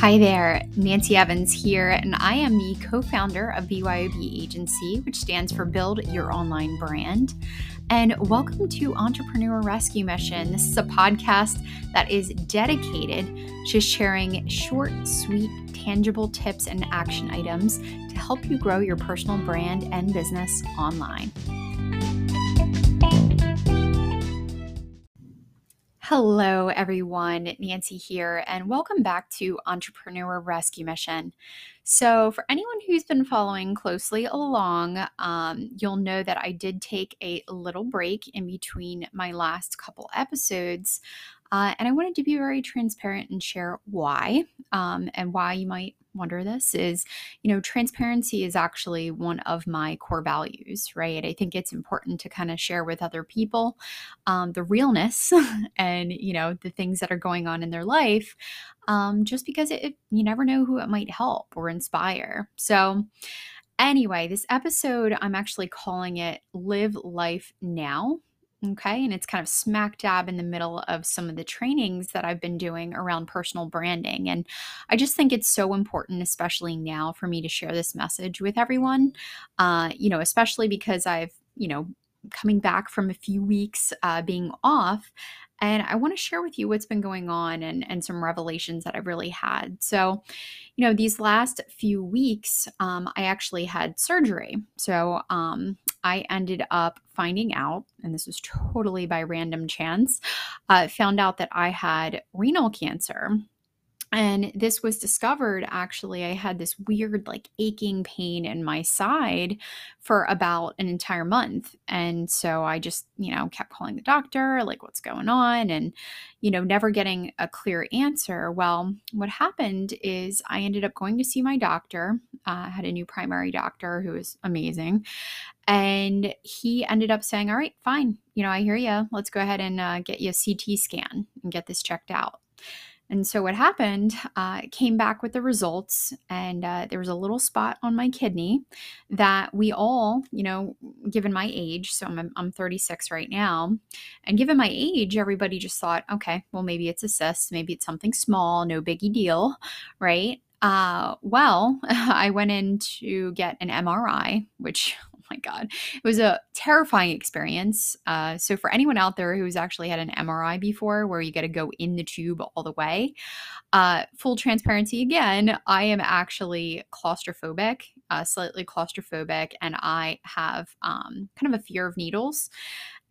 Hi there, Nancy Evans here, and I am the co founder of BYOB Agency, which stands for Build Your Online Brand. And welcome to Entrepreneur Rescue Mission. This is a podcast that is dedicated to sharing short, sweet, tangible tips and action items to help you grow your personal brand and business online. Hello, everyone. Nancy here, and welcome back to Entrepreneur Rescue Mission. So, for anyone who's been following closely along, um, you'll know that I did take a little break in between my last couple episodes. Uh, and I wanted to be very transparent and share why um, and why you might wonder this is you know transparency is actually one of my core values right? I think it's important to kind of share with other people um, the realness and you know the things that are going on in their life um, just because it, you never know who it might help or inspire. So anyway this episode i'm actually calling it live life now Okay. And it's kind of smack dab in the middle of some of the trainings that I've been doing around personal branding. And I just think it's so important, especially now, for me to share this message with everyone, uh, you know, especially because I've, you know, coming back from a few weeks uh, being off and I want to share with you what's been going on and, and some revelations that I've really had. So, you know, these last few weeks, um, I actually had surgery. So, um, I ended up finding out, and this was totally by random chance, uh, found out that I had renal cancer. And this was discovered actually. I had this weird, like aching pain in my side for about an entire month. And so I just, you know, kept calling the doctor, like, what's going on? And, you know, never getting a clear answer. Well, what happened is I ended up going to see my doctor. Uh, I had a new primary doctor who was amazing. And he ended up saying, All right, fine. You know, I hear you. Let's go ahead and uh, get you a CT scan and get this checked out. And so what happened, uh, came back with the results, and uh, there was a little spot on my kidney that we all, you know, given my age, so I'm, I'm 36 right now, and given my age, everybody just thought, okay, well, maybe it's a cyst, maybe it's something small, no biggie deal, right? Uh, well, I went in to get an MRI, which my God. It was a terrifying experience. Uh, so, for anyone out there who's actually had an MRI before where you got to go in the tube all the way, uh, full transparency again, I am actually claustrophobic, uh, slightly claustrophobic, and I have um, kind of a fear of needles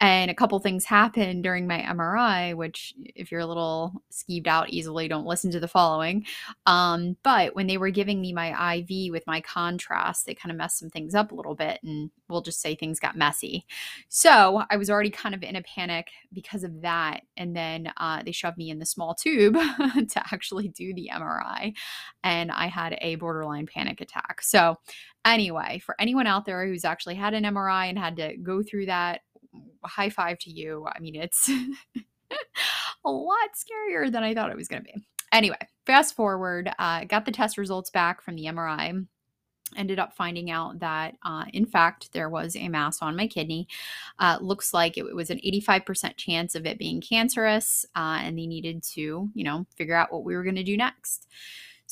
and a couple things happened during my MRI, which, if you're a little skeeved out easily, don't listen to the following. Um, but when they were giving me my IV with my contrast, they kind of messed some things up a little bit, and we'll just say things got messy. So I was already kind of in a panic because of that. And then uh, they shoved me in the small tube to actually do the MRI, and I had a borderline panic attack. So, anyway, for anyone out there who's actually had an MRI and had to go through that, high five to you. I mean, it's a lot scarier than I thought it was going to be. Anyway, fast forward, uh, got the test results back from the MRI. Ended up finding out that, uh, in fact, there was a mass on my kidney. Uh, looks like it was an 85% chance of it being cancerous, uh, and they needed to, you know, figure out what we were going to do next.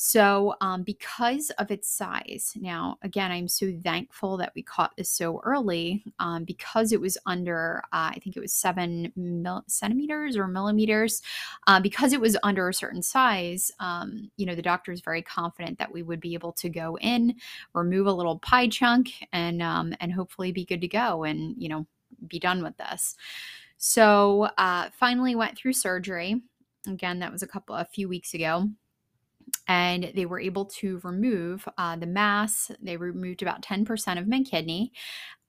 So, um, because of its size, now again, I'm so thankful that we caught this so early um, because it was under, uh, I think it was seven mil- centimeters or millimeters. Uh, because it was under a certain size, um, you know, the doctor is very confident that we would be able to go in, remove a little pie chunk, and um, and hopefully be good to go, and you know, be done with this. So, uh, finally went through surgery. Again, that was a couple a few weeks ago and they were able to remove uh, the mass. They removed about 10% of my kidney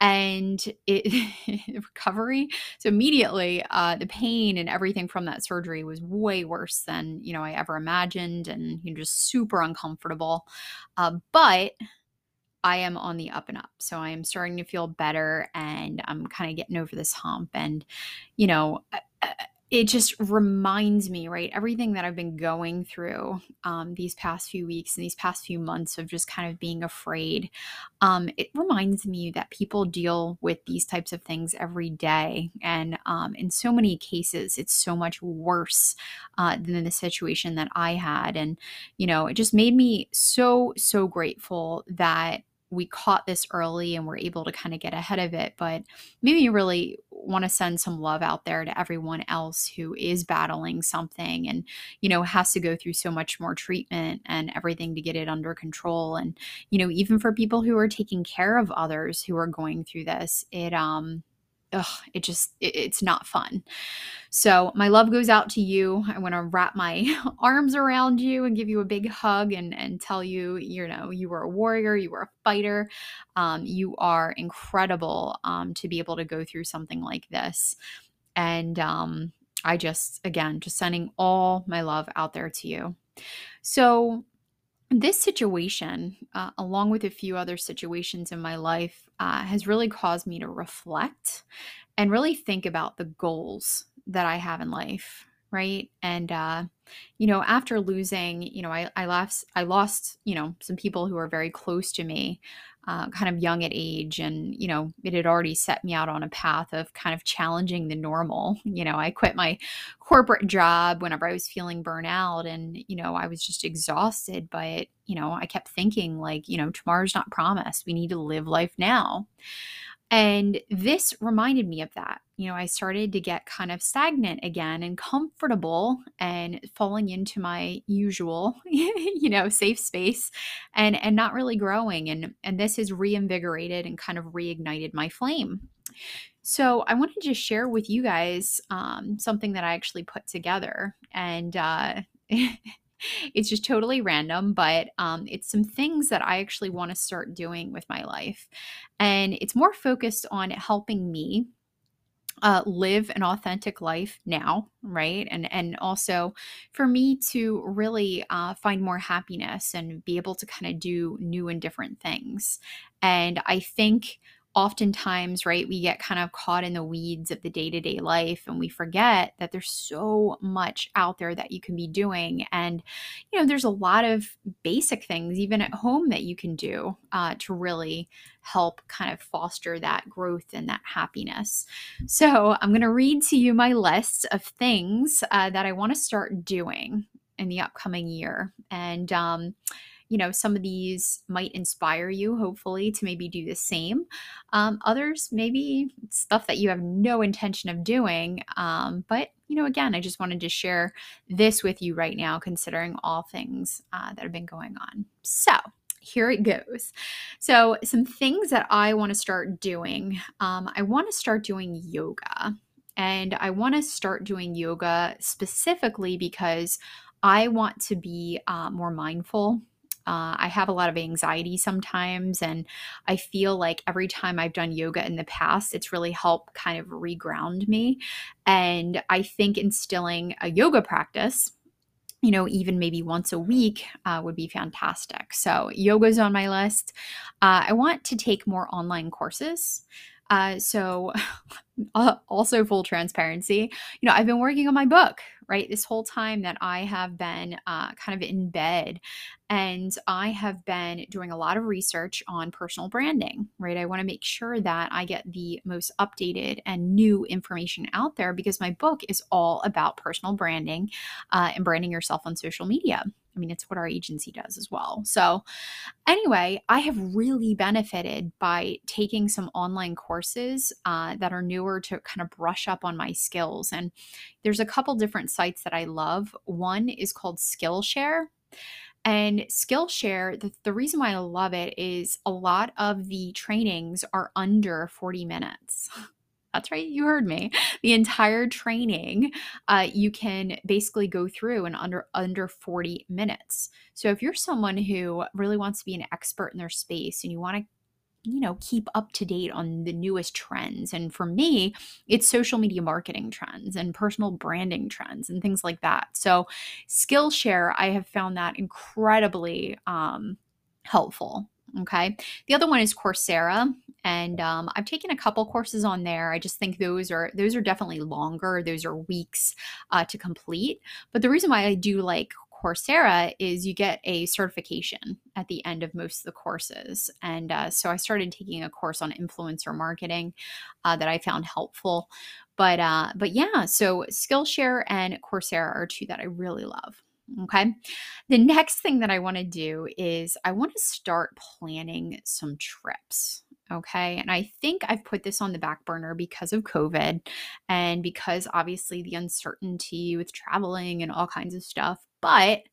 and it recovery. So immediately, uh, the pain and everything from that surgery was way worse than, you know, I ever imagined and you know, just super uncomfortable. Uh, but I am on the up and up. So I am starting to feel better and I'm kind of getting over this hump. And, you know, it just reminds me, right? Everything that I've been going through um, these past few weeks and these past few months of just kind of being afraid, um, it reminds me that people deal with these types of things every day. And um, in so many cases, it's so much worse uh, than the situation that I had. And, you know, it just made me so, so grateful that we caught this early and we're able to kind of get ahead of it. But maybe you really want to send some love out there to everyone else who is battling something and, you know, has to go through so much more treatment and everything to get it under control. And, you know, even for people who are taking care of others who are going through this, it, um, ugh, it just it, it's not fun. So my love goes out to you. I want to wrap my arms around you and give you a big hug and and tell you, you know, you were a warrior, you were a fighter, um, you are incredible um, to be able to go through something like this. And um, I just again just sending all my love out there to you. So this situation, uh, along with a few other situations in my life, uh, has really caused me to reflect and really think about the goals that I have in life, right? And uh, you know, after losing, you know, I, I lost, I lost, you know, some people who are very close to me uh, kind of young at age and you know it had already set me out on a path of kind of challenging the normal. You know i quit my corporate job whenever i was feeling burnout and you know i was just exhausted but you know i kept thinking like you know tomorrow's not promised. We need to live life now and this reminded me of that. You know, I started to get kind of stagnant again and comfortable and falling into my usual, you know, safe space and and not really growing and and this has reinvigorated and kind of reignited my flame. So I wanted to share with you guys um, something that I actually put together and uh it's just totally random, but um, it's some things that I actually want to start doing with my life. And it's more focused on helping me uh, live an authentic life now, right? And and also for me to really uh, find more happiness and be able to kind of do new and different things. And I think oftentimes, right, we get kind of caught in the weeds of the day to day life and we forget that there's so much out there that you can be doing. And, you know, there's a lot of basic things, even at home, that you can do uh, to really help kind of foster that growth and that happiness. So I'm going to read to you my list of things uh, that I want to start doing in the upcoming year. And, um, you know, some of these might inspire you, hopefully, to maybe do the same. Um, others, maybe stuff that you have no intention of doing. Um, but, you know, again, I just wanted to share this with you right now, considering all things uh, that have been going on. So, here it goes. So, some things that I want to start doing um, I want to start doing yoga. And I want to start doing yoga specifically because I want to be uh, more mindful uh, I have a lot of anxiety sometimes, and I feel like every time I've done yoga in the past, it's really helped kind of reground me. And I think instilling a yoga practice you know, even maybe once a week uh, would be fantastic. So, yoga's on my list. Uh, I want to take more online courses. Uh, so, uh, also full transparency, you know, I've been working on my book, right? This whole time that I have been uh, kind of in bed and I have been doing a lot of research on personal branding, right? I want to make sure that I get the most updated and new information out there because my book is all about personal branding uh, and branding yourself on social media. I mean, it's what our agency does as well. So, anyway, I have really benefited by taking some online courses uh, that are newer to kind of brush up on my skills. And there's a couple different sites that I love. One is called Skillshare. And Skillshare, the, the reason why I love it is a lot of the trainings are under 40 minutes. That's right, you heard me. The entire training uh, you can basically go through in under under 40 minutes. So if you're someone who really wants to be an expert in their space and you want to you know keep up to date on the newest trends and for me it's social media marketing trends and personal branding trends and things like that so skillshare i have found that incredibly um, helpful Okay. The other one is Coursera. And um, I've taken a couple courses on there. I just think those are those are definitely longer. Those are weeks uh, to complete. But the reason why I do like Coursera is you get a certification at the end of most of the courses. And uh, so I started taking a course on influencer marketing uh, that I found helpful. But uh, but yeah, so Skillshare and Coursera are two that I really love. Okay. The next thing that I want to do is I want to start planning some trips. Okay. And I think I've put this on the back burner because of COVID and because obviously the uncertainty with traveling and all kinds of stuff. But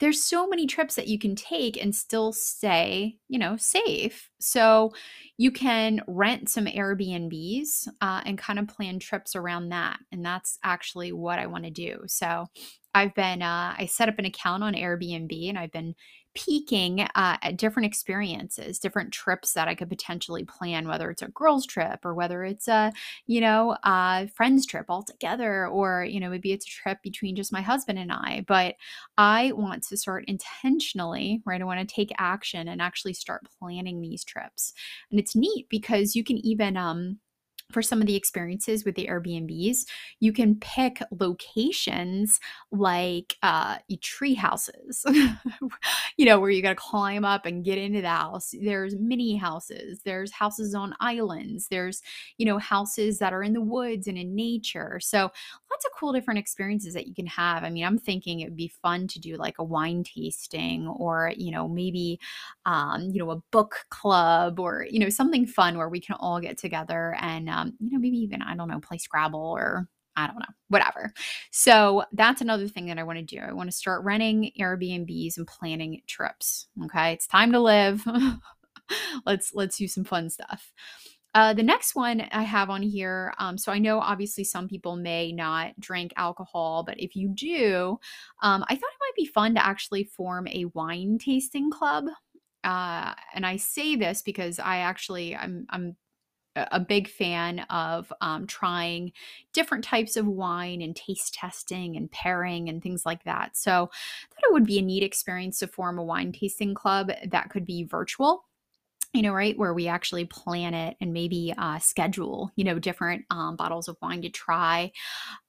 there's so many trips that you can take and still stay, you know, safe. So you can rent some Airbnbs uh, and kind of plan trips around that. And that's actually what I want to do. So I've been, uh, I set up an account on Airbnb and I've been peeking uh, at different experiences, different trips that I could potentially plan, whether it's a girls' trip or whether it's a, you know, a friends' trip all together, or, you know, maybe it's a trip between just my husband and I. But I want to start intentionally, right? I want to take action and actually start planning these trips. And it's neat because you can even, um, for some of the experiences with the Airbnbs, you can pick locations like uh, tree houses, you know, where you got to climb up and get into the house. There's mini houses, there's houses on islands, there's, you know, houses that are in the woods and in nature. So lots of cool different experiences that you can have. I mean, I'm thinking it would be fun to do like a wine tasting or, you know, maybe, um, you know, a book club or, you know, something fun where we can all get together and, um, you know, maybe even, I don't know, play Scrabble or I don't know, whatever. So that's another thing that I want to do. I want to start renting Airbnbs and planning trips. Okay. It's time to live. let's let's do some fun stuff. Uh, the next one I have on here, um, so I know obviously some people may not drink alcohol, but if you do, um, I thought it might be fun to actually form a wine tasting club. Uh, and I say this because I actually I'm I'm a big fan of um, trying different types of wine and taste testing and pairing and things like that. So I thought it would be a neat experience to form a wine tasting club that could be virtual you know, right, where we actually plan it and maybe uh, schedule, you know, different um, bottles of wine to try.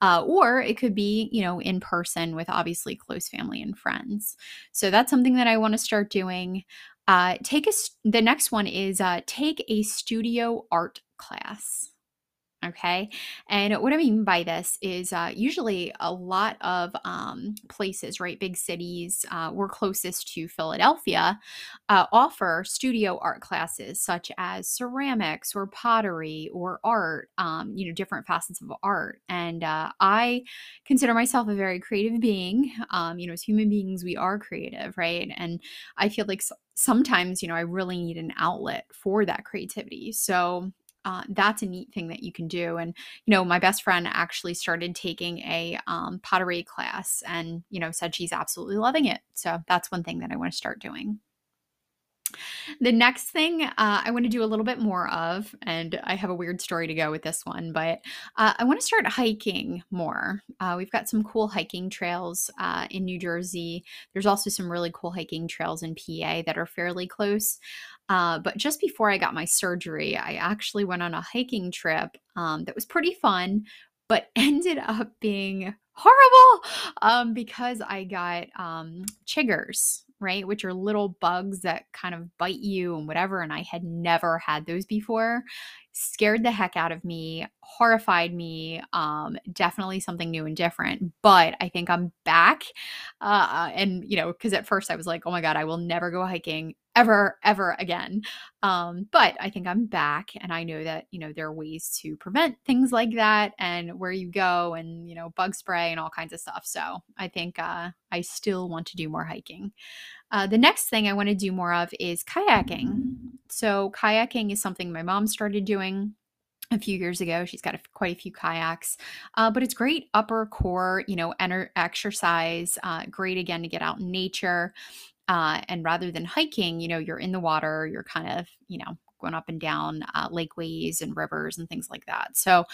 Uh, or it could be, you know, in person with obviously close family and friends. So that's something that I want to start doing. Uh, take a the next one is uh, take a studio art class. Okay. And what I mean by this is uh, usually a lot of um, places, right? Big cities, uh, we're closest to Philadelphia, uh, offer studio art classes such as ceramics or pottery or art, um, you know, different facets of art. And uh, I consider myself a very creative being. Um, you know, as human beings, we are creative, right? And I feel like sometimes, you know, I really need an outlet for that creativity. So uh, that's a neat thing that you can do. And, you know, my best friend actually started taking a um, pottery class and, you know, said she's absolutely loving it. So that's one thing that I want to start doing. The next thing uh, I want to do a little bit more of, and I have a weird story to go with this one, but uh, I want to start hiking more. Uh, we've got some cool hiking trails uh, in New Jersey. There's also some really cool hiking trails in PA that are fairly close. Uh, but just before I got my surgery, I actually went on a hiking trip um, that was pretty fun, but ended up being horrible um, because I got um, chiggers right? Which are little bugs that kind of bite you and whatever. And I had never had those before. Scared the heck out of me, horrified me. Um, definitely something new and different. But I think I'm back. Uh, and, you know, because at first I was like, oh my God, I will never go hiking ever, ever again. Um, but I think I'm back and I know that, you know, there are ways to prevent things like that and where you go and, you know, bug spray and all kinds of stuff. So I think uh, I still want to do more hiking. Uh, the next thing I want to do more of is kayaking. So, kayaking is something my mom started doing a few years ago. She's got a, quite a few kayaks, uh, but it's great upper core, you know, enter, exercise. Uh, great again to get out in nature. Uh, and rather than hiking, you know, you're in the water, you're kind of, you know, going up and down uh, lakeways and rivers and things like that. So,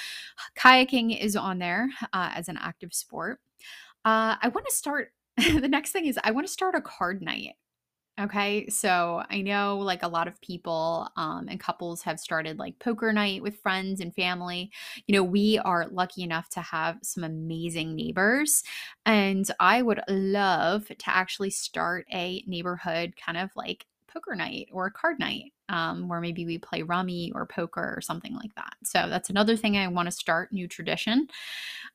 kayaking is on there uh, as an active sport. Uh, I want to start. the next thing is I want to start a card night. Okay, so I know like a lot of people um, and couples have started like poker night with friends and family. You know, we are lucky enough to have some amazing neighbors, and I would love to actually start a neighborhood kind of like poker night or card night um, where maybe we play rummy or poker or something like that. So that's another thing I want to start, new tradition.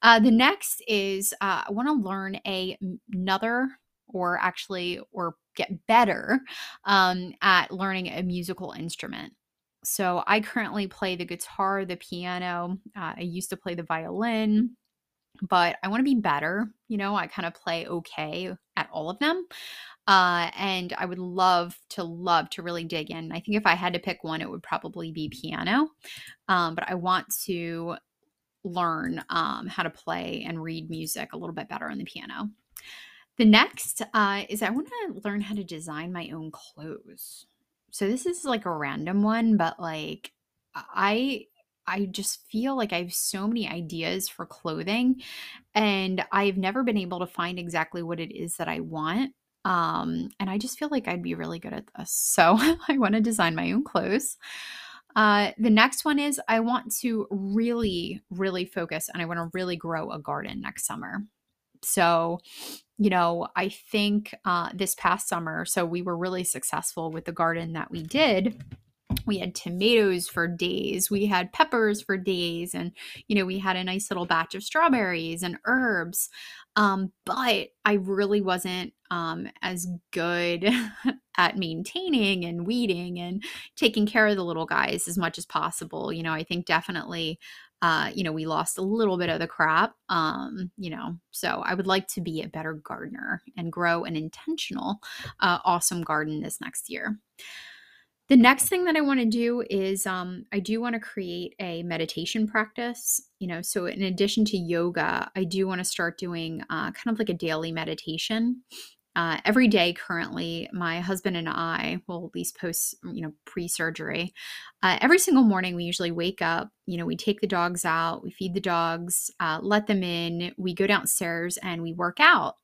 Uh, the next is uh, I want to learn a, another or actually or get better um, at learning a musical instrument. So I currently play the guitar, the piano. Uh, I used to play the violin, but I want to be better. You know, I kind of play okay at all of them. Uh, and I would love to love to really dig in. I think if I had to pick one, it would probably be piano. Um, but I want to learn um, how to play and read music a little bit better on the piano. The next uh, is I want to learn how to design my own clothes. So this is like a random one, but like I I just feel like I have so many ideas for clothing and I've never been able to find exactly what it is that I want. Um, and I just feel like I'd be really good at this. So I want to design my own clothes. Uh, the next one is I want to really, really focus and I want to really grow a garden next summer. So, you know, I think uh, this past summer, so we were really successful with the garden that we did. We had tomatoes for days we had peppers for days and you know we had a nice little batch of strawberries and herbs um, but i really wasn't um, as good at maintaining and weeding and taking care of the little guys as much as possible you know i think definitely uh, you know, we lost a little bit of the crop. Um, you know, so I would like to be a better gardener and grow an intentional, uh, awesome garden this next year. The next thing that I want to do is um, I do want to create a meditation practice. You know, so in addition to yoga, I do want to start doing uh, kind of like a daily meditation. Uh, every day currently, my husband and I, well, at least post, you know, pre surgery, uh, every single morning we usually wake up, you know, we take the dogs out, we feed the dogs, uh, let them in, we go downstairs and we work out.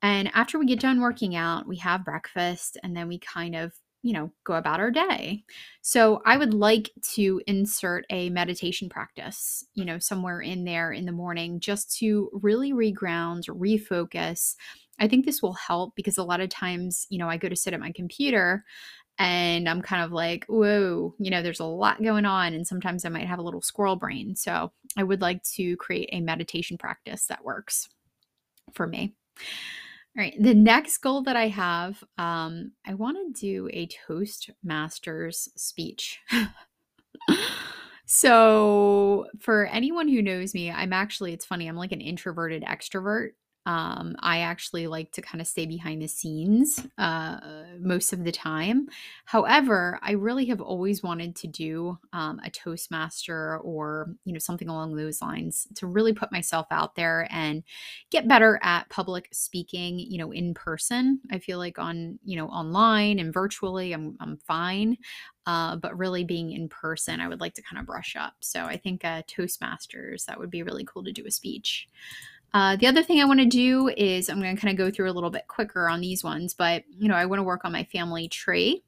And after we get done working out, we have breakfast and then we kind of you know, go about our day. So I would like to insert a meditation practice, you know, somewhere in there in the morning just to really reground, refocus. I think this will help because a lot of times, you know, I go to sit at my computer and I'm kind of like, whoa, you know, there's a lot going on. And sometimes I might have a little squirrel brain. So I would like to create a meditation practice that works for me. All right. The next goal that I have, um, I want to do a Toastmasters speech. so, for anyone who knows me, I'm actually, it's funny, I'm like an introverted extrovert. Um, I actually like to kind of stay behind the scenes uh, most of the time. However, I really have always wanted to do um, a Toastmaster or you know something along those lines to really put myself out there and get better at public speaking. You know, in person. I feel like on you know online and virtually, I'm I'm fine. Uh, but really being in person, I would like to kind of brush up. So I think uh, Toastmasters that would be really cool to do a speech. Uh, the other thing I want to do is I'm going to kind of go through a little bit quicker on these ones, but you know, I want to work on my family tree.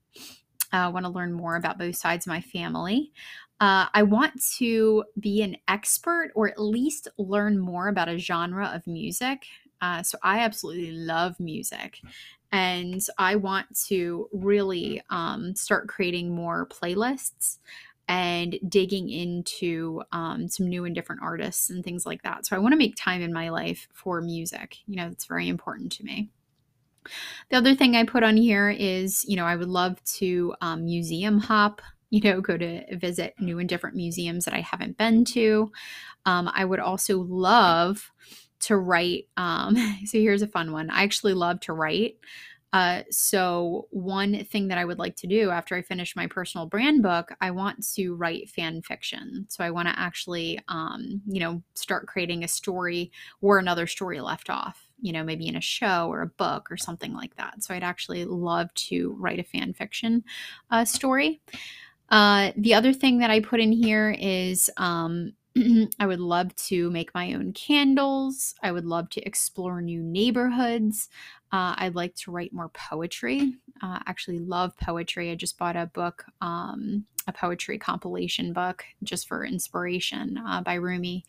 Uh, I want to learn more about both sides of my family. Uh, I want to be an expert or at least learn more about a genre of music. Uh, so I absolutely love music. And I want to really um, start creating more playlists and digging into um, some new and different artists and things like that. So I want to make time in my life for music. You know, it's very important to me. The other thing I put on here is, you know, I would love to um, museum hop, you know, go to visit new and different museums that I haven't been to. Um, I would also love to write. Um, so here's a fun one. I actually love to write. Uh, so, one thing that I would like to do after I finish my personal brand book, I want to write fan fiction. So, I want to actually, um, you know, start creating a story where another story left off, you know, maybe in a show or a book or something like that. So, I'd actually love to write a fan fiction uh, story. Uh, the other thing that I put in here is, um, I would love to make my own candles. I would love to explore new neighborhoods. Uh, I'd like to write more poetry. Uh, actually, love poetry. I just bought a book, um, a poetry compilation book, just for inspiration uh, by Rumi.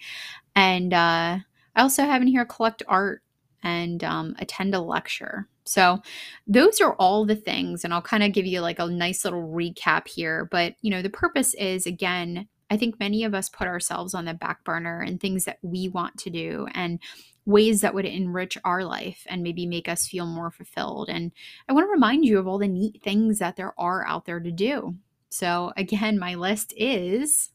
And uh, I also have in here collect art and um, attend a lecture. So, those are all the things, and I'll kind of give you like a nice little recap here. But, you know, the purpose is again, I think many of us put ourselves on the back burner and things that we want to do and ways that would enrich our life and maybe make us feel more fulfilled. And I want to remind you of all the neat things that there are out there to do. So, again, my list is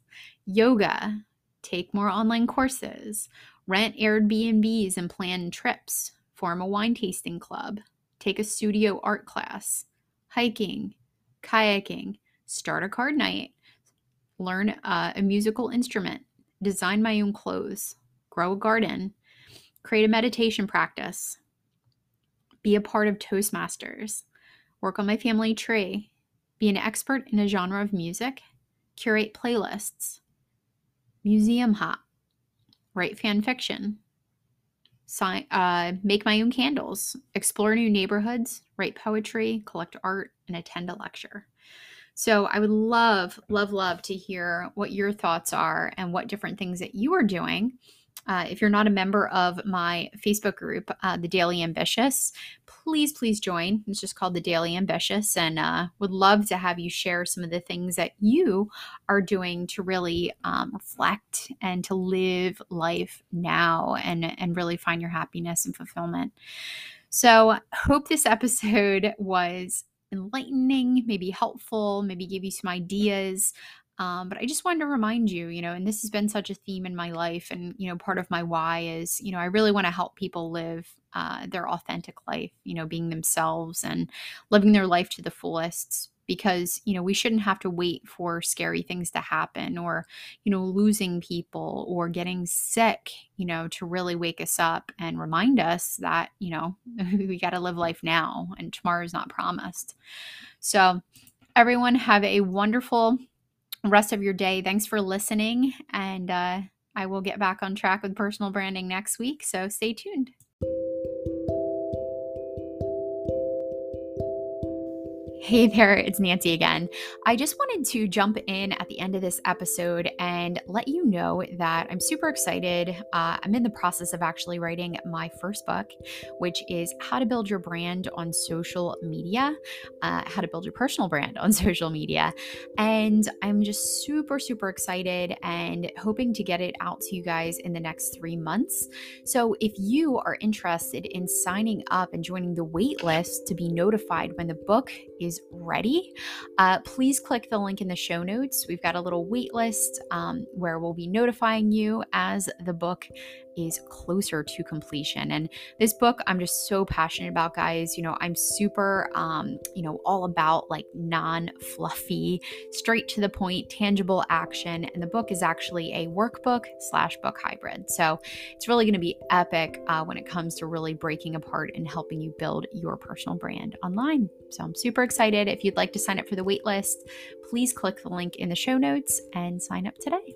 yoga, take more online courses, rent Airbnbs and plan trips, form a wine tasting club, take a studio art class, hiking, kayaking, start a card night, learn uh, a musical instrument, design my own clothes, grow a garden, create a meditation practice, be a part of Toastmasters, work on my family tree, be an expert in a genre of music, curate playlists, museum hop, write fan fiction, sign, uh, make my own candles, explore new neighborhoods, write poetry, collect art, and attend a lecture. So I would love, love, love to hear what your thoughts are and what different things that you are doing uh, if you're not a member of my Facebook group, uh, The Daily Ambitious, please, please join. It's just called The Daily Ambitious, and uh, would love to have you share some of the things that you are doing to really um, reflect and to live life now and, and really find your happiness and fulfillment. So, hope this episode was enlightening, maybe helpful, maybe give you some ideas. Um, but I just wanted to remind you, you know, and this has been such a theme in my life. And, you know, part of my why is, you know, I really want to help people live uh, their authentic life, you know, being themselves and living their life to the fullest because you know we shouldn't have to wait for scary things to happen or you know losing people or getting sick you know to really wake us up and remind us that you know we got to live life now and tomorrow is not promised so everyone have a wonderful rest of your day. Thanks for listening. And uh, I will get back on track with personal branding next week. So stay tuned. Hey there, it's Nancy again. I just wanted to jump in at the end of this episode and let you know that I'm super excited. Uh, I'm in the process of actually writing my first book, which is How to Build Your Brand on Social Media, uh, How to Build Your Personal Brand on Social Media. And I'm just super, super excited and hoping to get it out to you guys in the next three months. So if you are interested in signing up and joining the wait list to be notified when the book is is ready, uh, please click the link in the show notes. We've got a little wait list um, where we'll be notifying you as the book is closer to completion. And this book, I'm just so passionate about, guys. You know, I'm super, um, you know, all about like non fluffy, straight to the point, tangible action. And the book is actually a workbook slash book hybrid. So it's really going to be epic uh, when it comes to really breaking apart and helping you build your personal brand online. So I'm super excited. If you'd like to sign up for the waitlist, please click the link in the show notes and sign up today.